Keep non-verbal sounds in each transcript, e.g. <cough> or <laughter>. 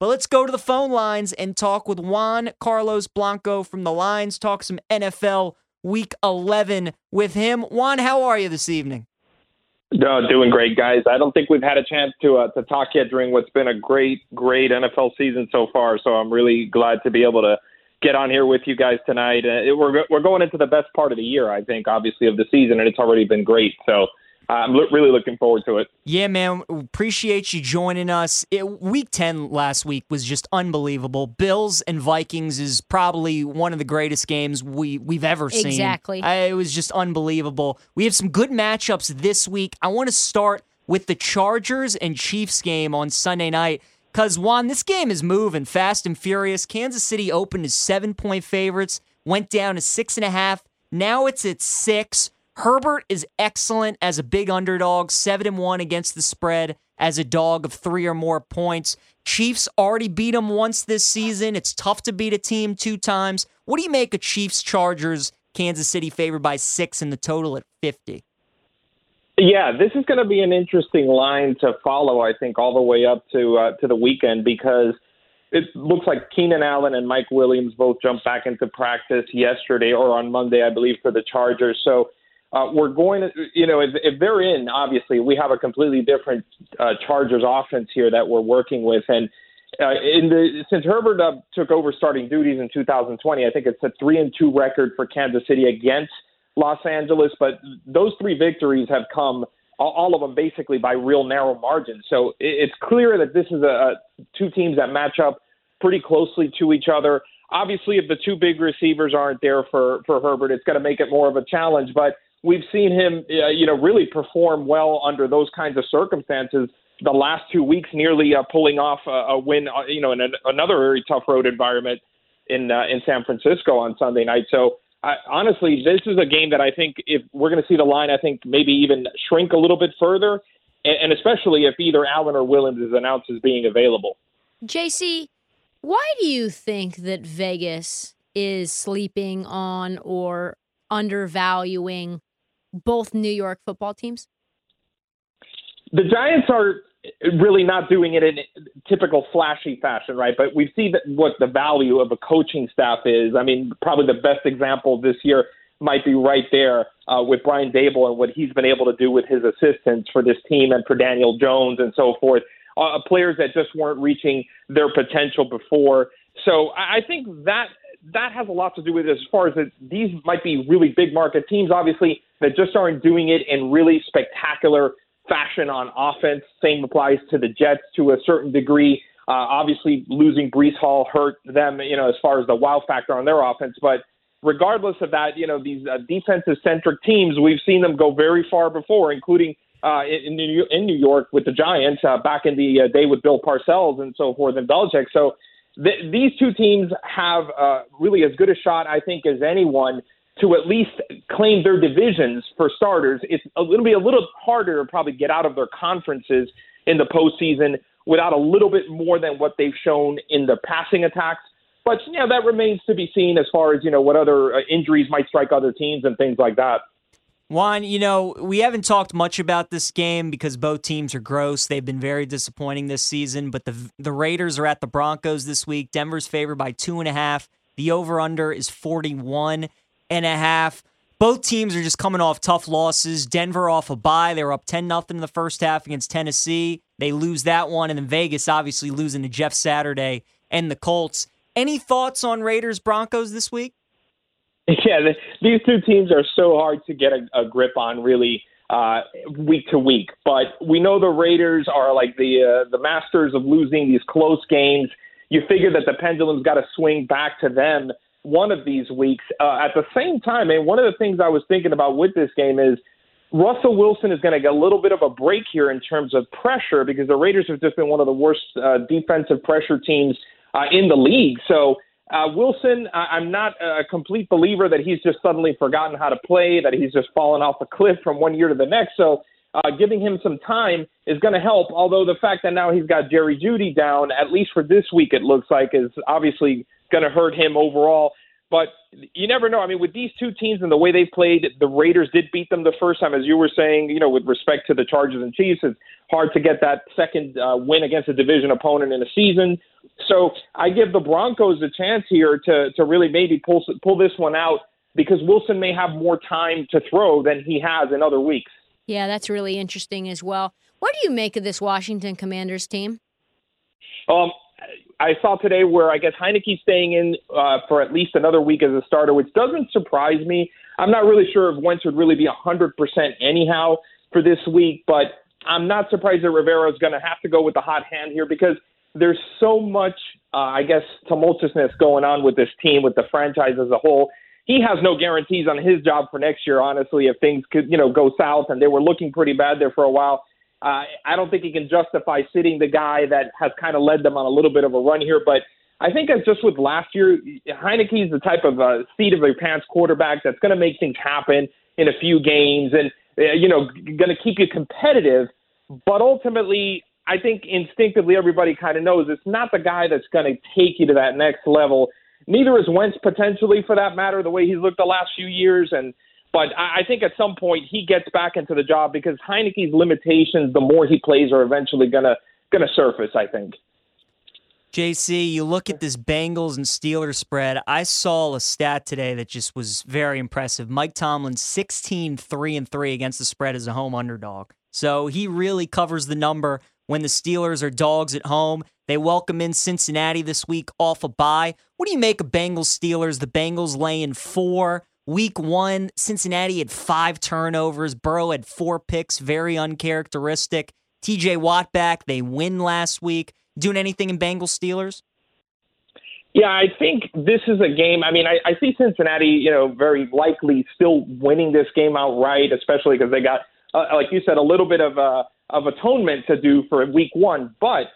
But let's go to the phone lines and talk with Juan Carlos Blanco from the Lines, talk some NFL Week 11 with him. Juan, how are you this evening? No, doing great, guys. I don't think we've had a chance to uh, to talk yet during what's been a great, great NFL season so far. So I'm really glad to be able to get on here with you guys tonight. Uh, we're we're going into the best part of the year, I think, obviously of the season, and it's already been great. So I'm lo- really looking forward to it. Yeah, man. Appreciate you joining us. It, week 10 last week was just unbelievable. Bills and Vikings is probably one of the greatest games we, we've ever seen. Exactly. It was just unbelievable. We have some good matchups this week. I want to start with the Chargers and Chiefs game on Sunday night. Because, Juan, this game is moving fast and furious. Kansas City opened as seven point favorites, went down to six and a half. Now it's at six. Herbert is excellent as a big underdog, 7 and 1 against the spread as a dog of 3 or more points. Chiefs already beat him once this season. It's tough to beat a team two times. What do you make of Chiefs Chargers Kansas City favored by 6 and the total at 50? Yeah, this is going to be an interesting line to follow. I think all the way up to uh, to the weekend because it looks like Keenan Allen and Mike Williams both jumped back into practice yesterday or on Monday, I believe, for the Chargers. So uh, we're going to, you know, if, if they're in, obviously we have a completely different uh, Chargers offense here that we're working with, and uh, in the since Herbert uh, took over starting duties in 2020, I think it's a three and two record for Kansas City against Los Angeles, but those three victories have come all of them basically by real narrow margins. So it's clear that this is a, a two teams that match up pretty closely to each other. Obviously, if the two big receivers aren't there for for Herbert, it's going to make it more of a challenge. But we've seen him, uh, you know, really perform well under those kinds of circumstances. The last two weeks, nearly uh, pulling off a, a win, uh, you know, in an, another very tough road environment in uh, in San Francisco on Sunday night. So, I, honestly, this is a game that I think if we're going to see the line, I think maybe even shrink a little bit further, and, and especially if either Allen or Williams is announced as being available. JC, why do you think that Vegas is sleeping on or undervaluing both New York football teams? The Giants are really not doing it in typical flashy fashion, right? But we see that what the value of a coaching staff is. I mean, probably the best example this year might be right there uh, with Brian Daboll and what he's been able to do with his assistants for this team and for Daniel Jones and so forth. Uh, players that just weren't reaching their potential before. So I think that that has a lot to do with it as far as that these might be really big market teams, obviously, that just aren't doing it in really spectacular fashion on offense. Same applies to the Jets to a certain degree. Uh, obviously, losing Breece Hall hurt them, you know, as far as the wow factor on their offense. But regardless of that, you know, these uh, defensive centric teams, we've seen them go very far before, including uh, in, New, in New York with the Giants uh, back in the uh, day with Bill Parcells and so forth and Belichick. So th- these two teams have uh, really as good a shot, I think, as anyone to at least claim their divisions for starters. It's a be a little harder to probably get out of their conferences in the postseason without a little bit more than what they've shown in the passing attacks. But yeah, that remains to be seen as far as you know what other uh, injuries might strike other teams and things like that. Juan, you know, we haven't talked much about this game because both teams are gross. They've been very disappointing this season, but the the Raiders are at the Broncos this week. Denver's favored by two and a half. The over under is 41 and a half. Both teams are just coming off tough losses. Denver off a bye. They were up 10 0 in the first half against Tennessee. They lose that one. And then Vegas obviously losing to Jeff Saturday and the Colts. Any thoughts on Raiders Broncos this week? <laughs> Yeah, the, these two teams are so hard to get a, a grip on, really, uh, week to week. But we know the Raiders are like the uh, the masters of losing these close games. You figure that the pendulum's got to swing back to them one of these weeks. Uh, at the same time, and one of the things I was thinking about with this game is Russell Wilson is going to get a little bit of a break here in terms of pressure because the Raiders have just been one of the worst uh, defensive pressure teams uh, in the league. So uh, Wilson, I- I'm not a complete believer that he's just suddenly forgotten how to play, that he's just fallen off a cliff from one year to the next. So uh, giving him some time is going to help. Although the fact that now he's got Jerry Jeudy down, at least for this week, it looks like is obviously going to hurt him overall. But you never know. I mean, with these two teams and the way they played, the Raiders did beat them the first time, as you were saying. You know, with respect to the Chargers and Chiefs, it's hard to get that second uh, win against a division opponent in a season. So I give the Broncos a chance here to to really maybe pull pull this one out because Wilson may have more time to throw than he has in other weeks. Yeah, that's really interesting as well. What do you make of this Washington Commanders team? Um, I saw today where I guess Heinicke's staying in uh, for at least another week as a starter, which doesn't surprise me. I'm not really sure if Wentz would really be 100% anyhow for this week, but I'm not surprised that Rivera is going to have to go with the hot hand here because there's so much, uh, I guess, tumultuousness going on with this team, with the franchise as a whole. He has no guarantees on his job for next year, honestly, if things could, you know, go south and they were looking pretty bad there for a while. Uh, I don't think he can justify sitting the guy that has kind of led them on a little bit of a run here. But I think as just with last year, Heinicke is the type of uh, seat of your pants quarterback that's going to make things happen in a few games and, uh, you know, going to keep you competitive. But ultimately, I think instinctively everybody kind of knows it's not the guy that's going to take you to that next level. Neither is Wentz potentially, for that matter, the way he's looked the last few years. And but I think at some point he gets back into the job because Heinicke's limitations, the more he plays, are eventually gonna gonna surface. I think. JC, you look at this Bengals and Steelers spread. I saw a stat today that just was very impressive. Mike Tomlin 16 3 and 3 against the spread as a home underdog. So he really covers the number when the Steelers are dogs at home. They welcome in Cincinnati this week off a bye. What do you make of Bengals Steelers? The Bengals laying four. Week one, Cincinnati had five turnovers. Burrow had four picks, very uncharacteristic. TJ Watt back. They win last week. Doing anything in Bengals Steelers? Yeah, I think this is a game. I mean, I, I see Cincinnati, you know, very likely still winning this game outright, especially because they got, uh, like you said, a little bit of uh, of atonement to do for week one. But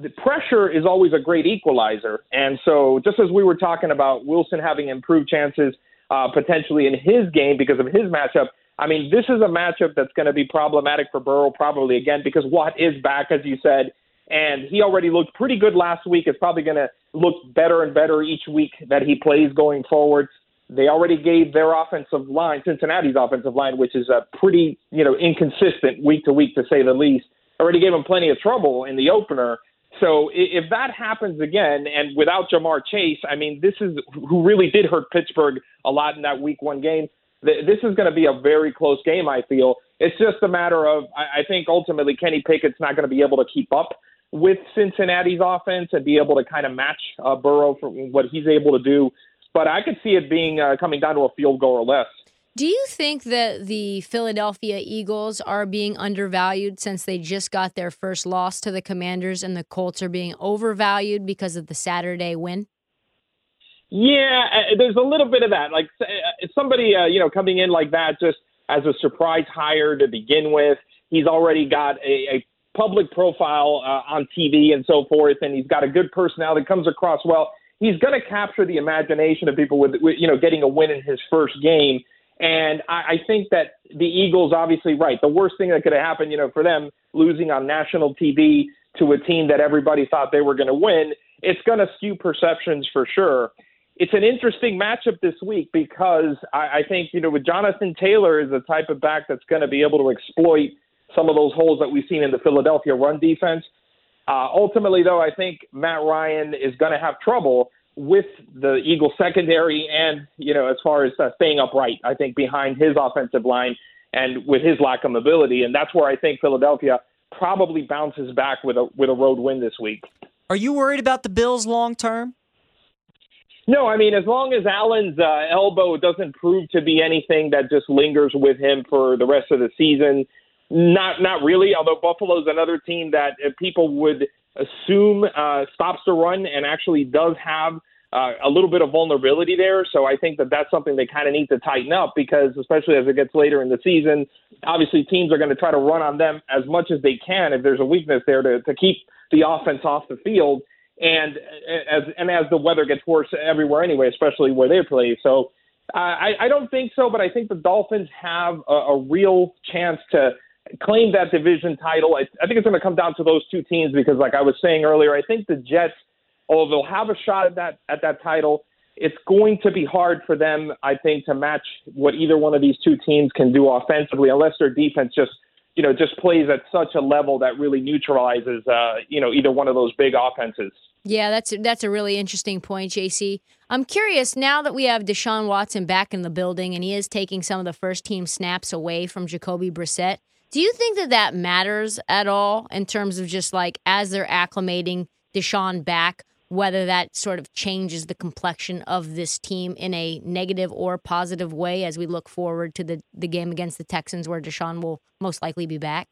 the pressure is always a great equalizer, and so just as we were talking about Wilson having improved chances uh, potentially in his game because of his matchup. I mean, this is a matchup that's going to be problematic for Burrow probably again because Watt is back, as you said, and he already looked pretty good last week. It's probably going to look better and better each week that he plays going forward. They already gave their offensive line, Cincinnati's offensive line, which is a pretty, you know, inconsistent week to week to say the least, already gave him plenty of trouble in the opener. So if that happens again, and without Ja'Marr Chase, I mean, this is who really did hurt Pittsburgh a lot in that Week One game. This is going to be a very close game. I feel it's just a matter of I think ultimately Kenny Pickett's not going to be able to keep up with Cincinnati's offense and be able to kind of match uh, Burrow for what he's able to do. But I could see it being uh, coming down to a field goal or less. Do you think that the Philadelphia Eagles are being undervalued since they just got their first loss to the Commanders and the Colts are being overvalued because of the Saturday win? Yeah, uh, there's a little bit of that. Like uh, somebody, uh, you know, coming in like that just as a surprise hire to begin with. He's already got a, a public profile uh, on TV and so forth, and he's got a good personality, comes across well. He's going to capture the imagination of people with, with, you know, getting a win in his first game. And I, I think that the Eagles, obviously, right. The worst thing that could have happened, you know, for them losing on national TV to a team that everybody thought they were going to win, it's going to skew perceptions for sure. It's an interesting matchup this week because I, I think, you know, with Jonathan Taylor is the type of back that's going to be able to exploit some of those holes that we've seen in the Philadelphia run defense. Uh, ultimately, though, I think Matt Ryan is going to have trouble with the Eagles secondary and, you know, as far as uh, staying upright, I think behind his offensive line and with his lack of mobility. And that's where I think Philadelphia probably bounces back with a with a road win this week. Are you worried about the Bills long term? No, I mean as long as Allen's uh, elbow doesn't prove to be anything that just lingers with him for the rest of the season, not not really. Although Buffalo's another team that uh, people would assume uh, stops the run and actually does have uh, a little bit of vulnerability there. So I think that that's something they kind of need to tighten up because, especially as it gets later in the season, obviously teams are going to try to run on them as much as they can if there's a weakness there to, to keep the offense off the field. And as and as the weather gets worse everywhere anyway, especially where they play. So uh, I, I don't think so, but I think the Dolphins have a, a real chance to claim that division title. I, I think it's going to come down to those two teams because, like I was saying earlier, I think the Jets, although they'll have a shot at that at that title, it's going to be hard for them, I think, to match what either one of these two teams can do offensively, unless their defense just, you know, just plays at such a level that really neutralizes, uh, you know, either one of those big offenses. Yeah, that's that's a really interesting point, JC. I'm curious now that we have Deshaun Watson back in the building and he is taking some of the first team snaps away from Jacoby Brissett. Do you think that that matters at all in terms of just like as they're acclimating Deshaun back, whether that sort of changes the complexion of this team in a negative or positive way as we look forward to the, the game against the Texans where Deshaun will most likely be back?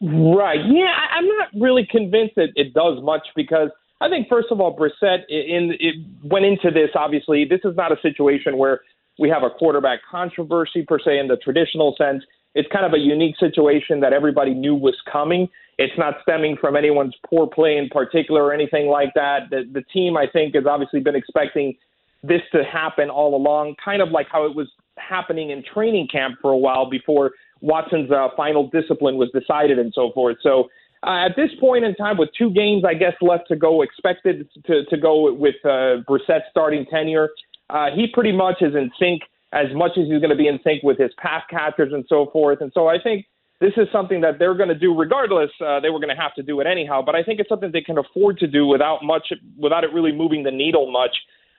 Right. Yeah, I, I'm not really convinced that it does much because I think first of all, Brissett in it went into this. Obviously, this is not a situation where we have a quarterback controversy per se in the traditional sense. It's kind of a unique situation that everybody knew was coming. It's not stemming from anyone's poor play in particular or anything like that. The, the team, I think, has obviously been expecting this to happen all along, kind of like how it was happening in training camp for a while before Watson's uh, final discipline was decided and so forth. So uh, at this point in time, with two games, I guess, left to go, expected to, to go with uh, Brissett's starting tenure, uh, he pretty much is in sync as much as he's going to be in sync with his pass catchers and so forth. And so I think this is something that they're going to do regardless. Uh, they were going to have to do it anyhow, but I think it's something they can afford to do without much, without it really moving the needle much.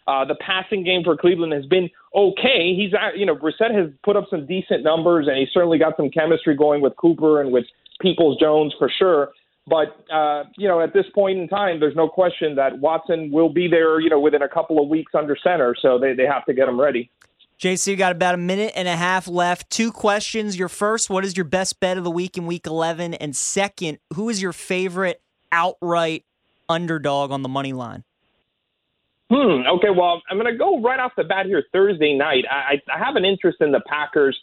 Uh, the passing game for Cleveland has been okay. He's, uh, you know, Brissett has put up some decent numbers, and he's certainly got some chemistry going with Cooper and with Peoples Jones for sure. But uh, you know, at this point in time, there's no question that Watson will be there. You know, within a couple of weeks under center, so they they have to get him ready. JC, you got about a minute and a half left. Two questions. Your first, what is your best bet of the week in Week 11? And second, who is your favorite outright underdog on the money line? Hmm. Okay. Well, I'm going to go right off the bat here. Thursday night, I, I have an interest in the Packers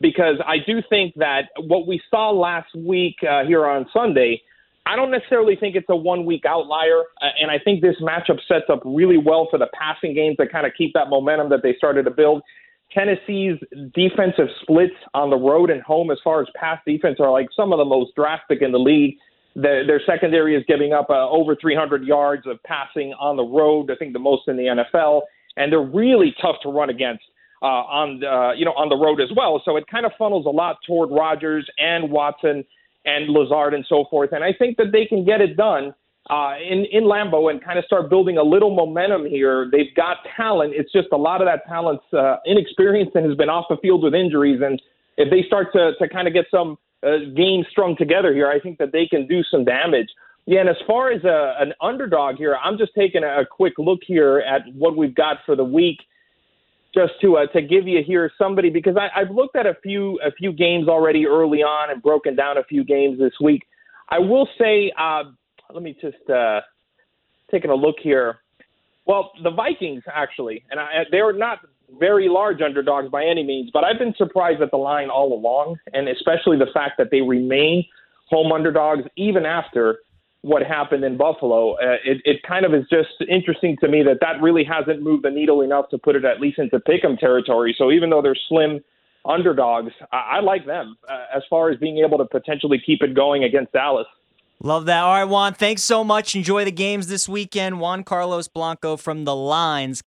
because I do think that what we saw last week uh, here on Sunday, I don't necessarily think it's a one week outlier. Uh, and I think this matchup sets up really well for the passing games to kind of keep that momentum that they started to build. Tennessee's defensive splits on the road and home, as far as pass defense, are like some of the most drastic in the league. The, their secondary is giving up uh, over 300 yards of passing on the road. I think the most in the NFL, and they're really tough to run against uh, on uh, you know on the road as well. So it kind of funnels a lot toward Rodgers and Watson and Lazard and so forth. And I think that they can get it done uh, in in Lambeau and kind of start building a little momentum here. They've got talent. It's just a lot of that talent's uh, inexperienced and has been off the field with injuries. And if they start to to kind of get some uh, games strung together here, I think that they can do some damage. Yeah, and as far as a, uh, an underdog here, I'm just taking a, a quick look here at what we've got for the week, just to uh, to give you here somebody because I, I've looked at a few a few games already early on and broken down a few games this week. I will say, uh, let me just uh, taking a look here. Well, the Vikings actually, and I, they're not very large underdogs by any means, but I've been surprised at the line all along, and especially the fact that they remain home underdogs even after what happened in Buffalo. Uh, it, it kind of is just interesting to me that that really hasn't moved the needle enough to put it at least into pick'em territory. So even though they're slim underdogs, I, I like them uh, as far as being able to potentially keep it going against Dallas. Love that. All right, Juan, thanks so much. Enjoy the games this weekend. Juan Carlos Blanco from the Lines